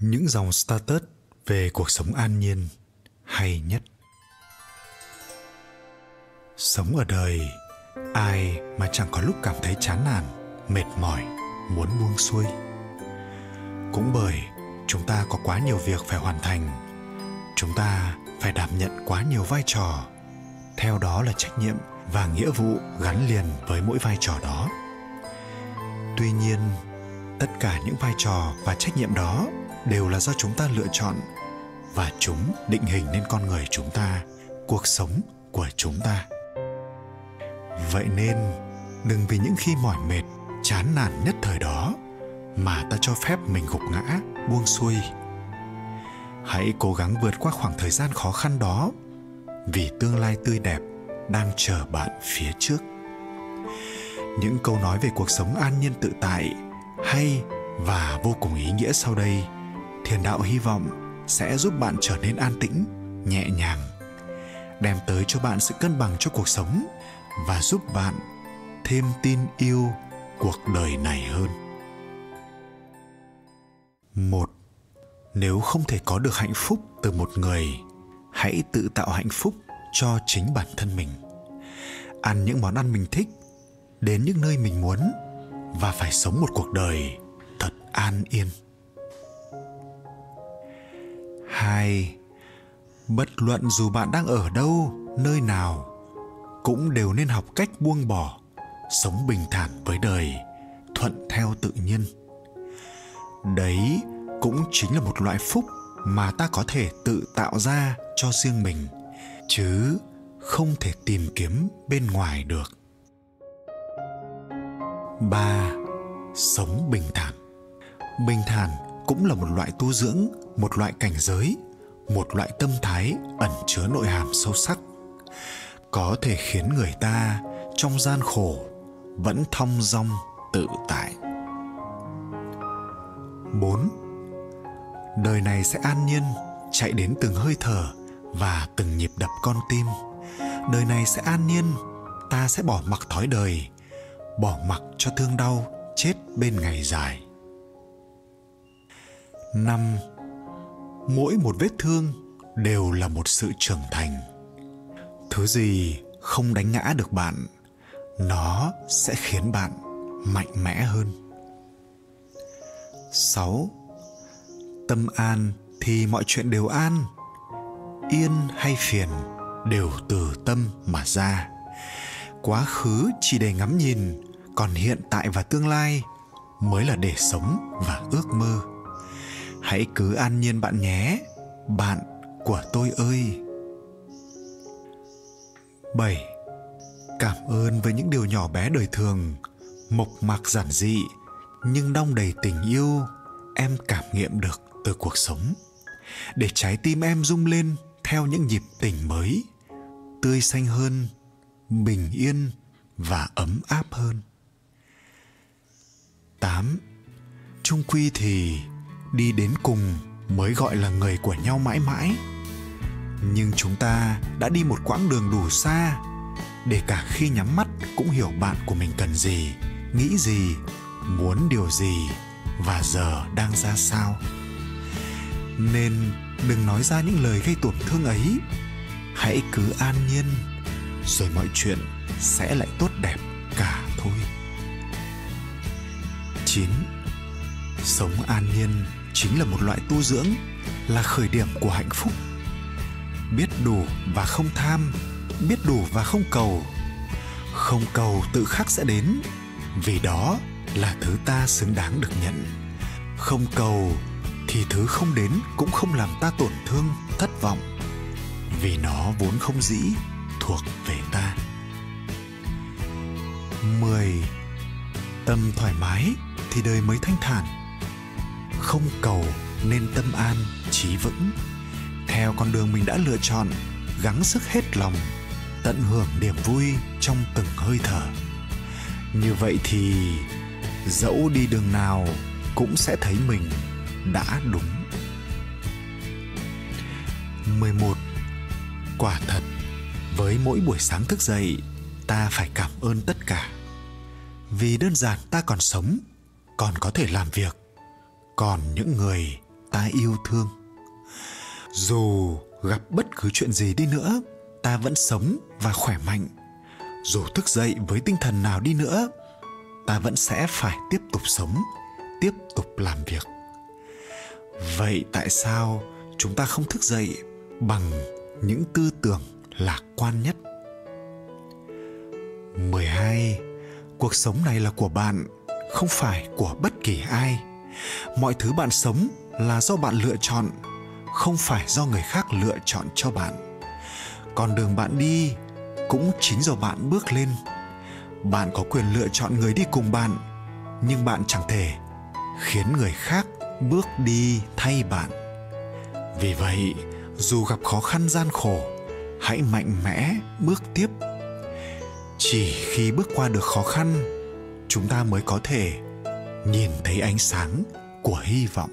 những dòng status về cuộc sống an nhiên hay nhất. Sống ở đời, ai mà chẳng có lúc cảm thấy chán nản, mệt mỏi, muốn buông xuôi. Cũng bởi chúng ta có quá nhiều việc phải hoàn thành, chúng ta phải đảm nhận quá nhiều vai trò. Theo đó là trách nhiệm và nghĩa vụ gắn liền với mỗi vai trò đó. Tuy nhiên, tất cả những vai trò và trách nhiệm đó đều là do chúng ta lựa chọn và chúng định hình nên con người chúng ta, cuộc sống của chúng ta. Vậy nên, đừng vì những khi mỏi mệt, chán nản nhất thời đó mà ta cho phép mình gục ngã, buông xuôi. Hãy cố gắng vượt qua khoảng thời gian khó khăn đó vì tương lai tươi đẹp đang chờ bạn phía trước. Những câu nói về cuộc sống an nhiên tự tại hay và vô cùng ý nghĩa sau đây thiền đạo hy vọng sẽ giúp bạn trở nên an tĩnh, nhẹ nhàng, đem tới cho bạn sự cân bằng cho cuộc sống và giúp bạn thêm tin yêu cuộc đời này hơn. Một, nếu không thể có được hạnh phúc từ một người, hãy tự tạo hạnh phúc cho chính bản thân mình. Ăn những món ăn mình thích, đến những nơi mình muốn và phải sống một cuộc đời thật an yên hai, bất luận dù bạn đang ở đâu, nơi nào, cũng đều nên học cách buông bỏ, sống bình thản với đời, thuận theo tự nhiên. Đấy cũng chính là một loại phúc mà ta có thể tự tạo ra cho riêng mình, chứ không thể tìm kiếm bên ngoài được. Ba, sống bình thản. Bình thản cũng là một loại tu dưỡng một loại cảnh giới một loại tâm thái ẩn chứa nội hàm sâu sắc có thể khiến người ta trong gian khổ vẫn thong dong tự tại 4. Đời này sẽ an nhiên, chạy đến từng hơi thở và từng nhịp đập con tim. Đời này sẽ an nhiên, ta sẽ bỏ mặc thói đời, bỏ mặc cho thương đau chết bên ngày dài. 5. Mỗi một vết thương đều là một sự trưởng thành. Thứ gì không đánh ngã được bạn, nó sẽ khiến bạn mạnh mẽ hơn. 6. Tâm an thì mọi chuyện đều an. Yên hay phiền đều từ tâm mà ra. Quá khứ chỉ để ngắm nhìn, còn hiện tại và tương lai mới là để sống và ước mơ hãy cứ an nhiên bạn nhé bạn của tôi ơi 7. Cảm ơn với những điều nhỏ bé đời thường, mộc mạc giản dị nhưng đong đầy tình yêu em cảm nghiệm được từ cuộc sống. Để trái tim em rung lên theo những nhịp tình mới, tươi xanh hơn, bình yên và ấm áp hơn. 8. Trung quy thì đi đến cùng mới gọi là người của nhau mãi mãi. Nhưng chúng ta đã đi một quãng đường đủ xa để cả khi nhắm mắt cũng hiểu bạn của mình cần gì, nghĩ gì, muốn điều gì và giờ đang ra sao. Nên đừng nói ra những lời gây tổn thương ấy. Hãy cứ an nhiên rồi mọi chuyện sẽ lại tốt đẹp cả thôi. 9. Sống an nhiên chính là một loại tu dưỡng, là khởi điểm của hạnh phúc. Biết đủ và không tham, biết đủ và không cầu. Không cầu tự khắc sẽ đến, vì đó là thứ ta xứng đáng được nhận. Không cầu thì thứ không đến cũng không làm ta tổn thương, thất vọng, vì nó vốn không dĩ thuộc về ta. 10. Tâm thoải mái thì đời mới thanh thản không cầu nên tâm an, trí vững. Theo con đường mình đã lựa chọn, gắng sức hết lòng, tận hưởng niềm vui trong từng hơi thở. Như vậy thì, dẫu đi đường nào cũng sẽ thấy mình đã đúng. 11 quả thật, với mỗi buổi sáng thức dậy, ta phải cảm ơn tất cả. Vì đơn giản ta còn sống, còn có thể làm việc còn những người ta yêu thương. Dù gặp bất cứ chuyện gì đi nữa, ta vẫn sống và khỏe mạnh. Dù thức dậy với tinh thần nào đi nữa, ta vẫn sẽ phải tiếp tục sống, tiếp tục làm việc. Vậy tại sao chúng ta không thức dậy bằng những tư tưởng lạc quan nhất? 12 cuộc sống này là của bạn, không phải của bất kỳ ai mọi thứ bạn sống là do bạn lựa chọn, không phải do người khác lựa chọn cho bạn. Con đường bạn đi cũng chính do bạn bước lên. Bạn có quyền lựa chọn người đi cùng bạn, nhưng bạn chẳng thể khiến người khác bước đi thay bạn. Vì vậy, dù gặp khó khăn gian khổ, hãy mạnh mẽ bước tiếp. Chỉ khi bước qua được khó khăn, chúng ta mới có thể nhìn thấy ánh sáng của hy vọng.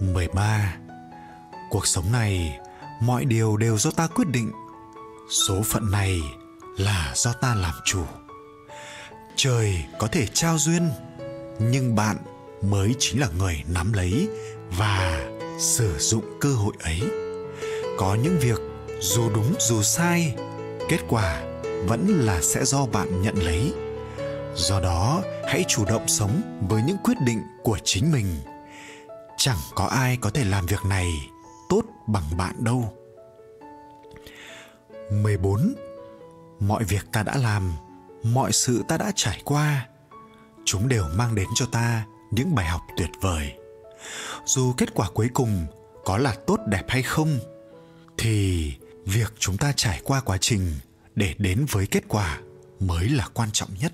13 cuộc sống này, mọi điều đều do ta quyết định. Số phận này là do ta làm chủ. Trời có thể trao duyên, nhưng bạn mới chính là người nắm lấy và sử dụng cơ hội ấy. Có những việc dù đúng dù sai, kết quả vẫn là sẽ do bạn nhận lấy do đó, hãy chủ động sống với những quyết định của chính mình. Chẳng có ai có thể làm việc này tốt bằng bạn đâu. 14 mọi việc ta đã làm, mọi sự ta đã trải qua, chúng đều mang đến cho ta những bài học tuyệt vời. Dù kết quả cuối cùng có là tốt đẹp hay không, thì việc chúng ta trải qua quá trình để đến với kết quả mới là quan trọng nhất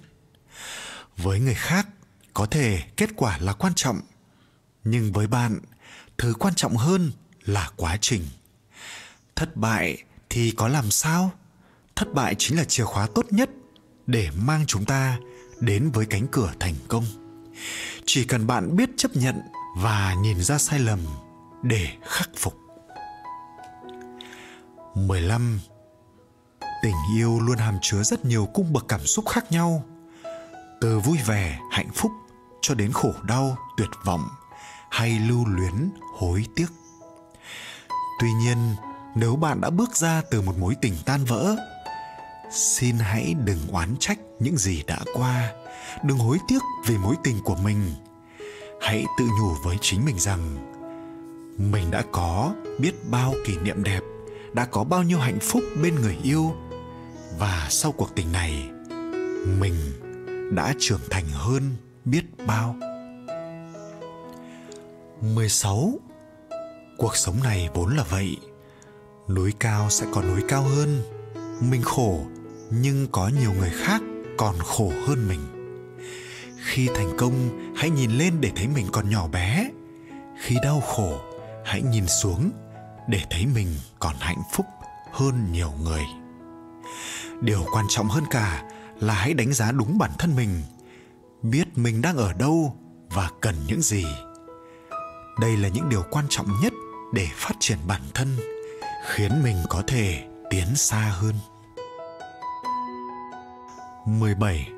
với người khác, có thể kết quả là quan trọng, nhưng với bạn, thứ quan trọng hơn là quá trình. Thất bại thì có làm sao? Thất bại chính là chìa khóa tốt nhất để mang chúng ta đến với cánh cửa thành công. Chỉ cần bạn biết chấp nhận và nhìn ra sai lầm để khắc phục. 15 tình yêu luôn hàm chứa rất nhiều cung bậc cảm xúc khác nhau từ vui vẻ, hạnh phúc cho đến khổ đau, tuyệt vọng hay lưu luyến, hối tiếc. Tuy nhiên, nếu bạn đã bước ra từ một mối tình tan vỡ, xin hãy đừng oán trách những gì đã qua. Đừng hối tiếc vì mối tình của mình. Hãy tự nhủ với chính mình rằng, mình đã có, biết bao kỷ niệm đẹp, đã có bao nhiêu hạnh phúc bên người yêu. Và sau cuộc tình này, mình đã trưởng thành hơn biết bao. 16 cuộc sống này vốn là vậy. Núi cao sẽ có núi cao hơn. Mình khổ, nhưng có nhiều người khác còn khổ hơn mình. Khi thành công, hãy nhìn lên để thấy mình còn nhỏ bé. Khi đau khổ, hãy nhìn xuống để thấy mình còn hạnh phúc hơn nhiều người. Điều quan trọng hơn cả là hãy đánh giá đúng bản thân mình, biết mình đang ở đâu và cần những gì. Đây là những điều quan trọng nhất để phát triển bản thân, khiến mình có thể tiến xa hơn. 17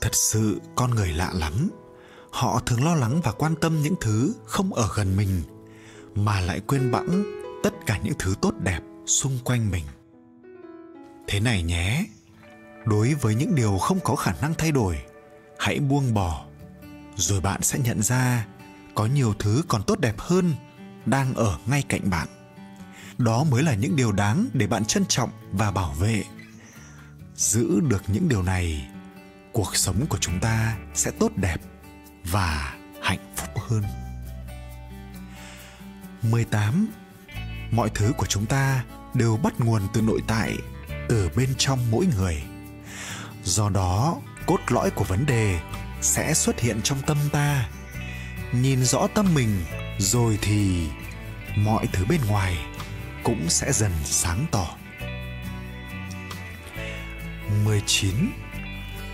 thật sự con người lạ lắm. Họ thường lo lắng và quan tâm những thứ không ở gần mình, mà lại quên bẵng tất cả những thứ tốt đẹp xung quanh mình. Thế này nhé đối với những điều không có khả năng thay đổi, hãy buông bỏ, rồi bạn sẽ nhận ra có nhiều thứ còn tốt đẹp hơn đang ở ngay cạnh bạn. Đó mới là những điều đáng để bạn trân trọng và bảo vệ. Giữ được những điều này, cuộc sống của chúng ta sẽ tốt đẹp và hạnh phúc hơn. 18 mọi thứ của chúng ta đều bắt nguồn từ nội tại từ bên trong mỗi người do đó cốt lõi của vấn đề sẽ xuất hiện trong tâm ta nhìn rõ tâm mình rồi thì mọi thứ bên ngoài cũng sẽ dần sáng tỏ 19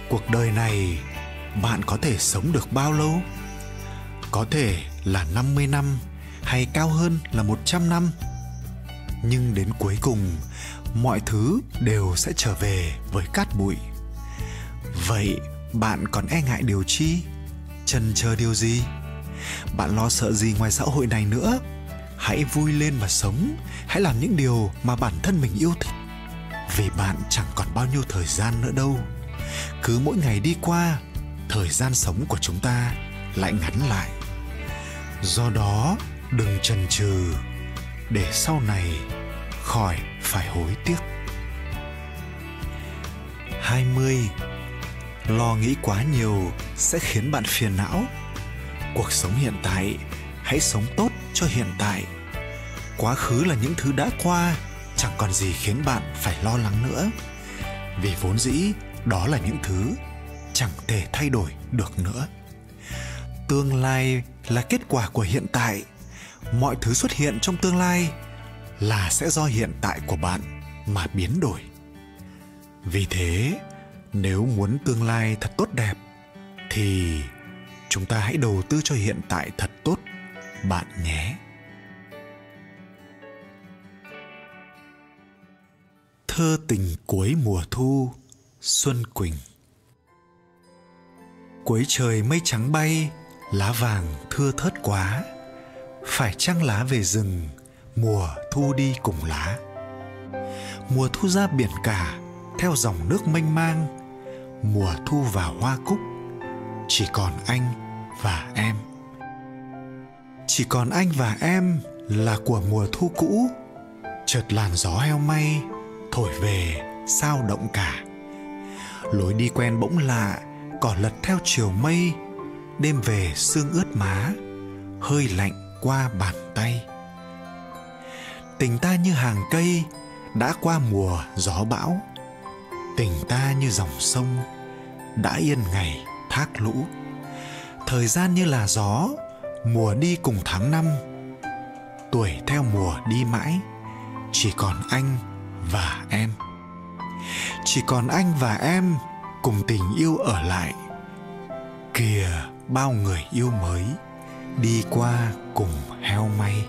cuộc đời này bạn có thể sống được bao lâu? Có thể là 50 năm hay cao hơn là 100 năm. Nhưng đến cuối cùng, mọi thứ đều sẽ trở về với cát bụi. Vậy bạn còn e ngại điều chi? Chần chờ điều gì? bạn lo sợ gì ngoài xã hội này nữa? Hãy vui lên mà sống. Hãy làm những điều mà bản thân mình yêu thích. Vì bạn chẳng còn bao nhiêu thời gian nữa đâu. Cứ mỗi ngày đi qua, thời gian sống của chúng ta lại ngắn lại. Do đó, đừng chần chừ, để sau này khỏi phải hối tiếc. 20 lo nghĩ quá nhiều sẽ khiến bạn phiền não. Cuộc sống hiện tại, hãy sống tốt cho hiện tại. Quá khứ là những thứ đã qua, chẳng còn gì khiến bạn phải lo lắng nữa. Vì vốn dĩ, đó là những thứ chẳng thể thay đổi được nữa. Tương lai là kết quả của hiện tại. Mọi thứ xuất hiện trong tương lai là sẽ do hiện tại của bạn mà biến đổi. Vì thế nếu muốn tương lai thật tốt đẹp, thì chúng ta hãy đầu tư cho hiện tại thật tốt, bạn nhé. Thơ tình cuối mùa thu, xuân quỳnh. Cuối trời mây trắng bay, lá vàng thưa thớt quá. Phải chăng lá về rừng, mùa thu đi cùng lá? Mùa thu ra biển cả, theo dòng nước mênh mang mùa thu và hoa cúc. Chỉ còn anh và em. Chỉ còn anh và em là của mùa thu cũ. Chợt làn gió heo may thổi về, sao động cả. Lối đi quen bỗng lạ, cỏ lật theo chiều mây. Đêm về sương ướt má, hơi lạnh qua bàn tay. Tình ta như hàng cây, đã qua mùa gió bão tình ta như dòng sông, đã yên ngày, thác lũ. Thời gian như là gió, mùa đi cùng tháng năm. Tuổi theo mùa đi mãi, chỉ còn anh và em. Chỉ còn anh và em cùng tình yêu ở lại. Kìa, bao người yêu mới đi qua cùng heo may.